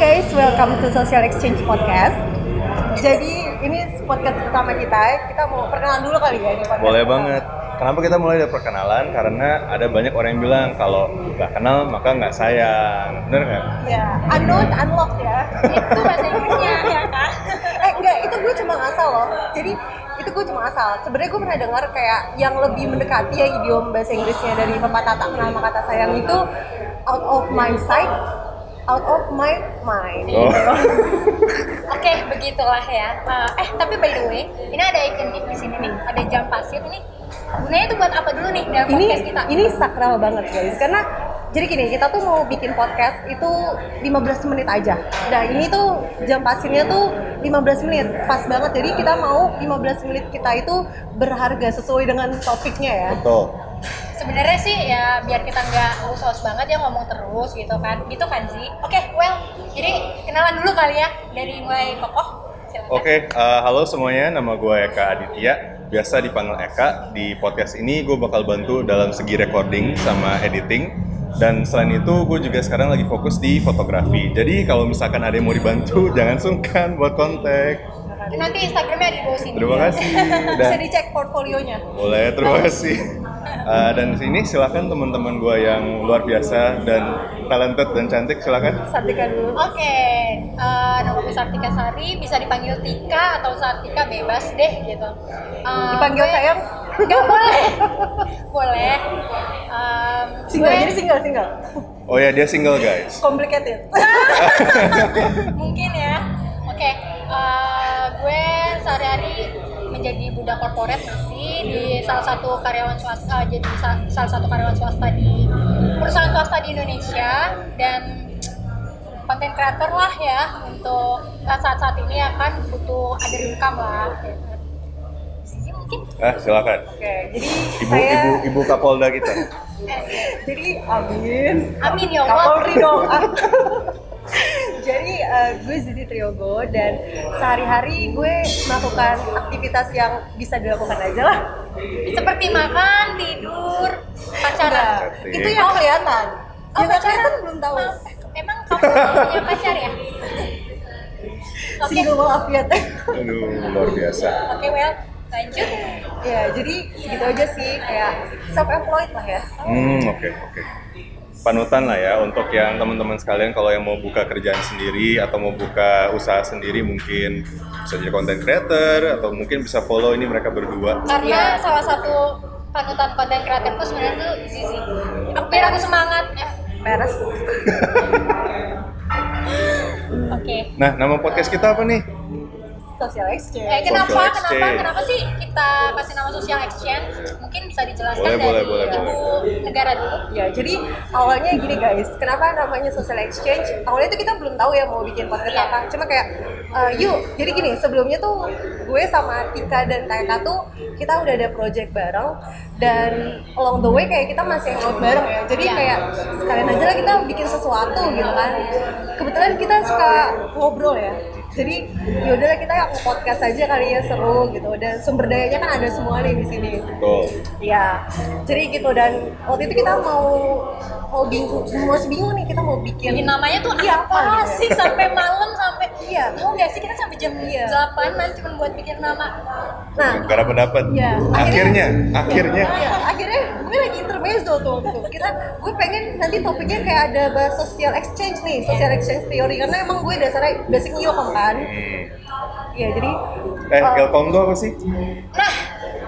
guys, welcome to Social Exchange Podcast. Jadi ini podcast pertama kita, kita mau perkenalan dulu kali ya ini podcast Boleh pertama. banget. Kenapa kita mulai dari perkenalan? Karena ada banyak orang yang bilang kalau nggak kenal maka nggak sayang. Bener nggak? Ya, unknown, unlocked ya. itu bahasa Inggrisnya ya kan eh enggak, itu gue cuma ngasal loh. Jadi itu gue cuma asal. Sebenarnya gue pernah dengar kayak yang lebih mendekati ya idiom bahasa Inggrisnya dari pepatah tak kenal maka kata sayang itu out of my sight, out of my mind. Oh. oke begitulah ya. Eh, eh tapi by the way ini ada ikonik di sini nih. Ada jam pasir ini gunanya itu buat apa dulu nih dalam ini podcast kita? ini sakral banget guys. Karena jadi gini kita tuh mau bikin podcast itu 15 menit aja. Nah ini tuh jam pasirnya tuh 15 menit. Pas banget. Jadi kita mau 15 menit kita itu berharga sesuai dengan topiknya ya. Betul. Sebenarnya sih ya biar kita nggak us-us banget ya ngomong terus gitu kan gitu kan sih oke well jadi kenalan dulu kali ya dari mulai kokoh. Oke, eh, halo semuanya. Nama gue Eka Aditya. Biasa dipanggil Eka. Di podcast ini gue bakal bantu dalam segi recording sama editing. Dan selain itu, gue juga sekarang lagi fokus di fotografi. Jadi kalau misalkan ada yang mau dibantu, jangan sungkan buat kontak. nanti Instagramnya ada di bawah sini Terima kasih. bisa dicek portfolionya boleh, terima kasih. Eh, dan sini silakan teman-teman gue yang luar biasa dan talented dan cantik silakan. Sartika dulu Oke, eh, nama gue Sartika Sari, bisa dipanggil Tika atau Sartika bebas deh gitu. Eh, dipanggil gue- sayang Nggak boleh, boleh. Em, single gue- jadi single single Oh ya, dia single guys. complicated mungkin ya. Oke, eh, gue sehari-hari budak korporat masih di salah satu karyawan swasta, jadi sa- salah satu karyawan swasta di perusahaan swasta di Indonesia dan konten kreator lah ya untuk saat-saat ini akan butuh ada income lah. Mungkin Ah, silakan. oke jadi Ibu saya ibu ibu Kapolda kita. jadi amin Amin ya Allah. Kapolri dong. Jadi eh, gue Zizi Triogo dan sehari-hari gue melakukan aktivitas yang bisa dilakukan aja lah. seperti makan, tidur, pacaran. Cantik. Itu yang kelihatan. Oh, yang kelihatan belum tahu. Mas, Emang kamu punya pacar ya? Oke, Single walafiat. Aduh, luar biasa. oke, well, lanjut. ya, jadi segitu aja sih kayak self employed lah ya. Hmm, oke, oke. Panutan lah ya untuk yang teman-teman sekalian kalau yang mau buka kerjaan sendiri atau mau buka usaha sendiri mungkin bisa jadi content creator atau mungkin bisa follow ini mereka berdua. Karena Iya. salah satu panutan konten kreatorku sebenarnya tuh Zizi. Aku biar aku semangat. Eh, Peres. Oke. Nah, nama podcast kita apa nih? Social exchange. Eh, kenapa, Social kenapa, exchange. kenapa sih kita kasih nama social exchange? Mungkin bisa dijelaskan Boleh, dari boleh, boleh, ibu negara dulu. Ya, jadi awalnya gini guys, kenapa namanya social exchange? Awalnya itu kita belum tahu ya mau bikin podcast Iya. apa. Cuma kayak, eh, yuk, jadi gini, sebelumnya tuh gue sama Tika dan Kaika tuh kita udah ada project bareng dan along the way kayak kita masih hangout bareng ya. Jadi Iya. kayak sekalian aja lah kita bikin sesuatu gitu kan. Kebetulan kita suka ngobrol ya. Jadi yaudahlah kita nge-podcast aja kali ya seru gitu dan sumber dayanya kan ada semua nih di sini. Betul. Ya, jadi gitu dan waktu itu kita mau mau bingung, masih bingung nih kita mau bikin Jadi namanya tuh Iya, apa, apa gitu ya? sih sampai malam sampai Iya. Tahu nggak sih kita sampai jam Iya. 8 cuma buat bikin nama. Nah, Gak dapat dapat. Iya. Akhirnya, akhirnya. ya, akhirnya intermezzo tuh itu. Kita gue pengen nanti topiknya kayak ada bahas social exchange nih, social exchange theory karena emang gue dasarnya basic ilkom kan. Hmm. Iya, jadi Eh, uh, Ilkom tuh apa sih? Nah,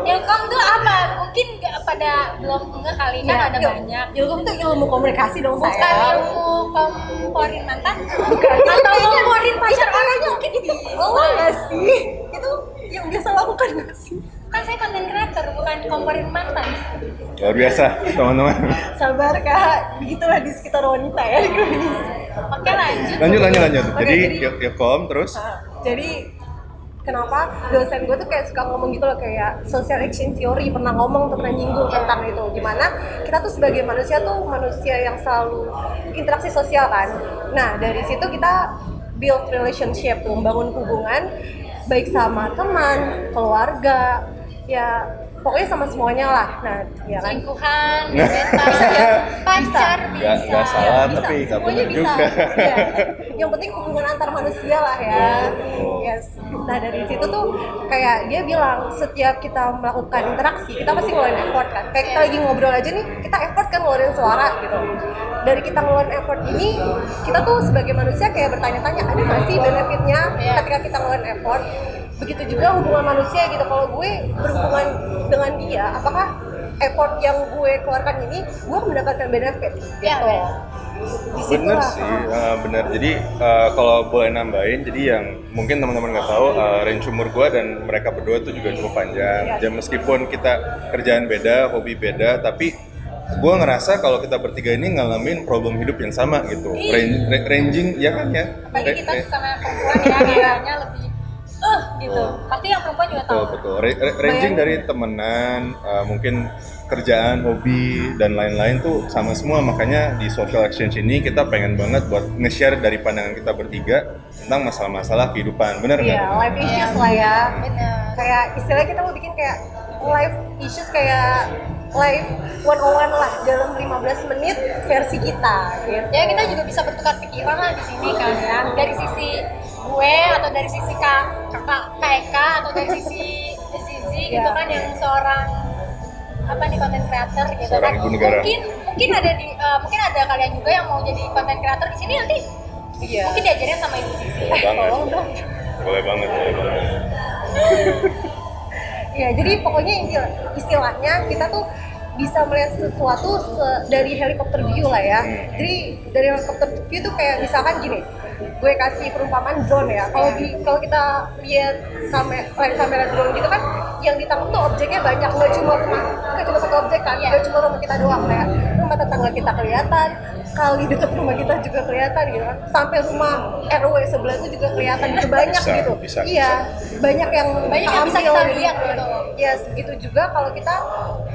Ilkom tuh apa? Mungkin nggak pada belum dengar kali kan ya, ada il- banyak. Ilkom tuh ilmu komunikasi dong Bukan sayang. ilmu komporin mantan, Bukan. atau Kayaknya- komporin pacar itu orang kayaknya mungkin. Oh, nggak sih? Itu yang biasa lakukan nggak sih? Kan saya konten creator bukan komporin mantan. Luar biasa, teman-teman. Sabar kak, begitulah di sekitar wanita ya. Oke lanjut. Lanjut, lanjut, lanjut. Oke, Jadi, jadi- Ilkom terus Nah, jadi kenapa dosen gue tuh kayak suka ngomong gitu loh kayak social exchange theory pernah ngomong pernah nyinggung tentang itu gimana kita tuh sebagai manusia tuh manusia yang selalu interaksi sosial kan nah dari situ kita build relationship tuh membangun hubungan baik sama teman keluarga ya pokoknya sama semuanya lah nah ya kan Selingkuhan, Nah. gebetan, Bisa ya? pacar Nggak- bisa. nggak salah. bisa tapi nggak benar bisa juga. Iya. yang penting hubungan antar manusia lah ya yes nah dari situ tuh kayak dia bilang setiap kita melakukan interaksi kita pasti ngeluarin effort kan kayak kita lagi ngobrol aja nih kita effort kan ngeluarin suara gitu dari kita ngeluarin effort ini kita tuh sebagai manusia kayak bertanya-tanya ada nggak sih benefitnya Iya. ketika kita ngeluarin effort begitu juga hubungan manusia gitu kalau gue berhubungan dengan dia apakah effort yang gue keluarkan ini gue mendapatkan benefit gitu Iya, benar. Di Bener situlah. sih, eh, bener. Jadi eh, kalau boleh nambahin, jadi yang mungkin teman-teman nggak tahu, eh, range umur gue dan mereka berdua tuh juga cukup panjang. Yes. Dan meskipun kita kerjaan beda, hobi beda, tapi gue ngerasa kalau kita bertiga ini ngalamin problem hidup yang sama gitu. Iya. Range- ra- ranging, ya kan ya? apalagi kita sama perempuan ya kayaknya lebih gitu pasti yang perempuan juga tahu Betul betul. Ra- ra- ranging dari temenan, eh, mungkin kerjaan, hobi dan lain-lain tuh sama semua. Makanya di social exchange ini kita pengen banget buat nge-share dari pandangan kita bertiga tentang masalah-masalah kehidupan. Bener nggak? Iya, life issues lah ya. bener Kayak istilahnya kita mau bikin kayak life issues kayak life one on one lah dalam 15 menit versi kita gitu. ya kita juga bisa bertukar pikiran lah di sini kan ya dari sisi gue atau dari sisi kak kakak Kak Eka atau dari sisi Zizi gitu Iya. kan yang seorang apa nih konten creator gitu Seorang kan ibu negara. mungkin mungkin ada di eh, mungkin ada kalian juga yang mau jadi konten creator di sini nanti Iya. mungkin diajarin sama ibu Zizi Boleh banget. Tolong dong. Boleh banget, boleh banget. Ya, jadi pokoknya istilah- istilahnya kita tuh bisa melihat sesuatu se- dari helikopter view lah ya. Hmm. Jadi dari helikopter view tuh kayak misalkan gini, gue kasih perumpamaan drone ya. Kalau di kalau kita lihat kamera kamera drone gitu kan, yang ditangkap tuh objeknya banyak, nggak cuma rumah, nggak cuma satu objek kan, Iya. nggak cuma rumah kita doang kayak rumah tetangga kita kelihatan, kali dekat rumah kita juga kelihatan gitu kan, sampai rumah RW sebelah itu juga kelihatan gitu banyak Bisa, gitu. bisa, iya, banyak yang Banyak yang bisa kita lihat gitu. Ya, begitu juga kalau kita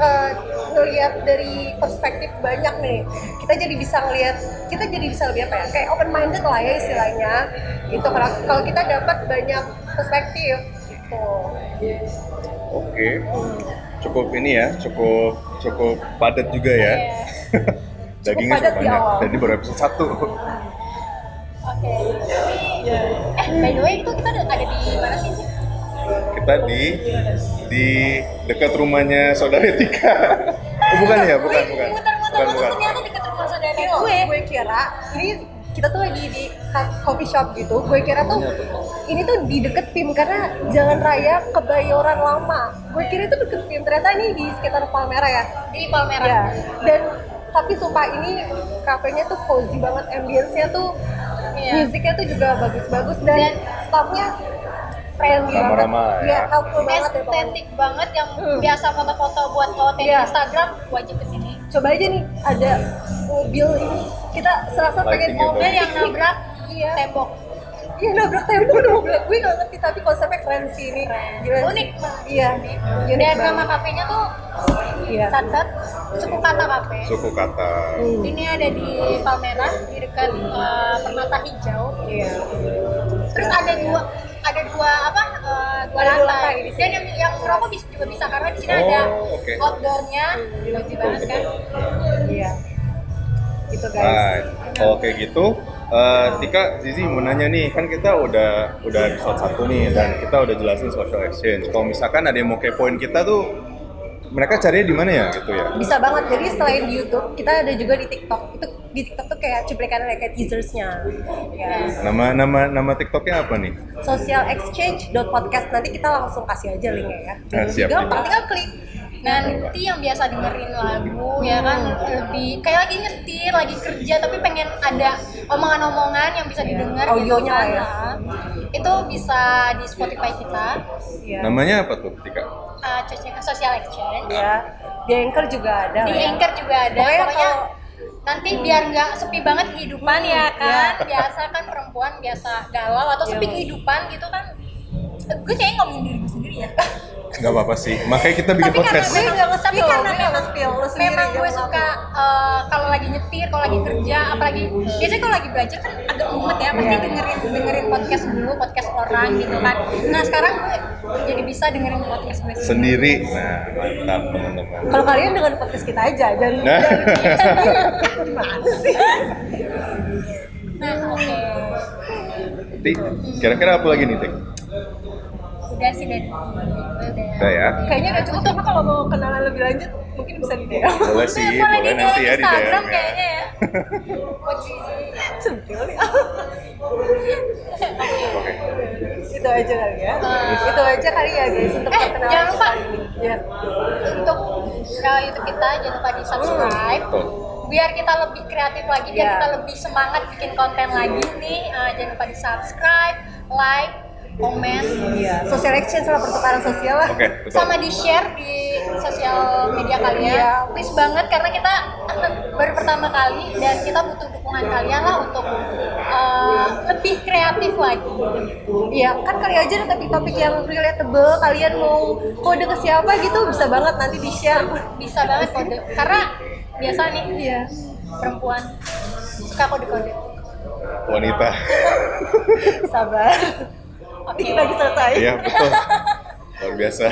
eh, ngelihat dari perspektif banyak nih, kita jadi bisa ngelihat, kita jadi bisa lebih apa ya, kayak open minded lah ya istilahnya. Gitu kalau kalau kita dapat banyak perspektif gitu. Oke. Cukup ini ya, cukup cukup padat juga ya. Dagingnya padat cukup di banyak. awal. Jadi baru episode 1. oke eh by the way itu kita ada di mana sih Kita di di dekat rumahnya saudara Tika. Oh, bukan ya, bukan, bukan. muter-muter Bukan, muter bukan. ternyata deket rumah saudara Eh, gue gue kira ini kita tuh lagi di coffee shop gitu. Gue kira tuh ini tuh di deket PIM karena Jalan Raya Kebayoran Lama. Gue kira itu deket PIM. Ternyata ini di sekitar Palmera ya. di Palmerah Ya. Dan tapi sumpah ini kafenya tuh cozy banget, ambience-nya tuh Iya. musiknya tuh juga bagus-bagus dan, Dan- staffnya friendly Ramah-ramah banget. ya. helpful banget ya pokoknya. estetik banget yang Hmm. biasa foto-foto buat konten Iya. Instagram wajib ke sini Coba aja nih ada mobil ini kita serasa pengen Lighting-nya mobil yang nabrak Iya. tembok Iya nabrak tembok udah mobil gue gak ngerti tapi konsepnya keren sih ini. Gila sih. Unik. Iya. Unik dan nama kafenya tuh Iya. catat suku kata kafe Suku kata. Hmm. ini ada di Palmerah di dekat eh, Permata Hijau Iya. terus ada dua ada dua apa eh, dua Ada lantai, lantai di sini. dan yang yang merokok bisa juga bisa karena di sini Oh, ada oke. outdoornya cozy banget kan Iya. Gitu guys. Kalau kayak gitu, eh, Tika, Zizi mau nanya nih, kan kita udah udah episode satu nih dan kita udah jelasin social exchange. Kalau misalkan ada yang mau kepoin kita tuh, mereka carinya di mana ya gitu ya? Bisa banget. Jadi selain di YouTube, kita ada juga di TikTok. Itu di TikTok tuh kayak cuplikan kayak teasersnya. Ya. Nama nama nama TikToknya apa nih? socialexchange.podcast nanti kita langsung kasih aja linknya ya. Ah, siap. Gampang, tinggal klik. Nanti yang biasa dengerin lagu ya kan lebih kayak lagi nyetir lagi kerja tapi pengen ada omongan-omongan yang bisa Iya. didengar Audionya lah ya. Nah, itu bisa di Spotify kita Iya. Namanya apa tuh, Tika? uh, social exchange Ya. Di Anchor juga ada. di ya. Anchor juga ada Pokoknya pokoknya kalau- nanti biar nggak sepi banget kehidupan ya Hmm, kan iya. biasa kan perempuan biasa galau atau sepi Iya. kehidupan gitu kan gue kayaknya ngomongin diri gue sendiri ya Gak apa-apa sih, makanya kita bikin tapi karena podcast. Gue memang nggak nge-spill, tapi karena gue nggak memang nge-spill, lu sendiri memang gue suka eh, kalau lagi nyetir kalau lagi kerja apalagi biasanya kalau lagi belajar kan agak mumet ya pasti Iya. dengerin dengerin podcast dulu podcast orang gitu kan nah sekarang gue jadi bisa dengerin podcast gue sendiri Sendiri. Nah, mantap teman-teman. Kalau kalian dengan podcast kita aja dan Nah. gimana sih? nah oke Ti, kira-kira apa lagi nih, Tik? Udah sih udah. Udah ya? Kayaknya udah cukup, cuma kalau mau kenalan lebih lanjut mungkin bisa di DM. Boleh sih, boleh boleh di nanti ya di Instagram DM kayaknya ya. ya. Posisi. Centil nih. Oke. itu aja kali ya. Itu aja kali ya guys untuk Eh, jangan lupa. Ya. Untuk uh, YouTube kita jangan lupa di subscribe. Biar kita lebih kreatif lagi, biar Iya. kita lebih semangat bikin konten lagi nih. Uh, jangan lupa di subscribe, like, komen, Iya. Social exchange sama pertukaran sosial lah. Betul. sama di share di sosial media kalian. Iya. Please banget karena kita baru pertama kali dan kita butuh dukungan kalian lah untuk uh, lebih kreatif lagi. Iya, kan kali aja ada topik-topik yang relatable, kalian mau kode ke siapa gitu bisa banget nanti di-share. Bisa banget kode karena biasa nih Iya. perempuan suka kode-kode. Wanita. Sabar. Dikit lagi selesai. Iya, betul. Luar biasa.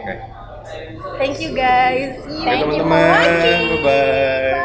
Oke. Thank you guys. See you. Thank you for watching. Bye-bye.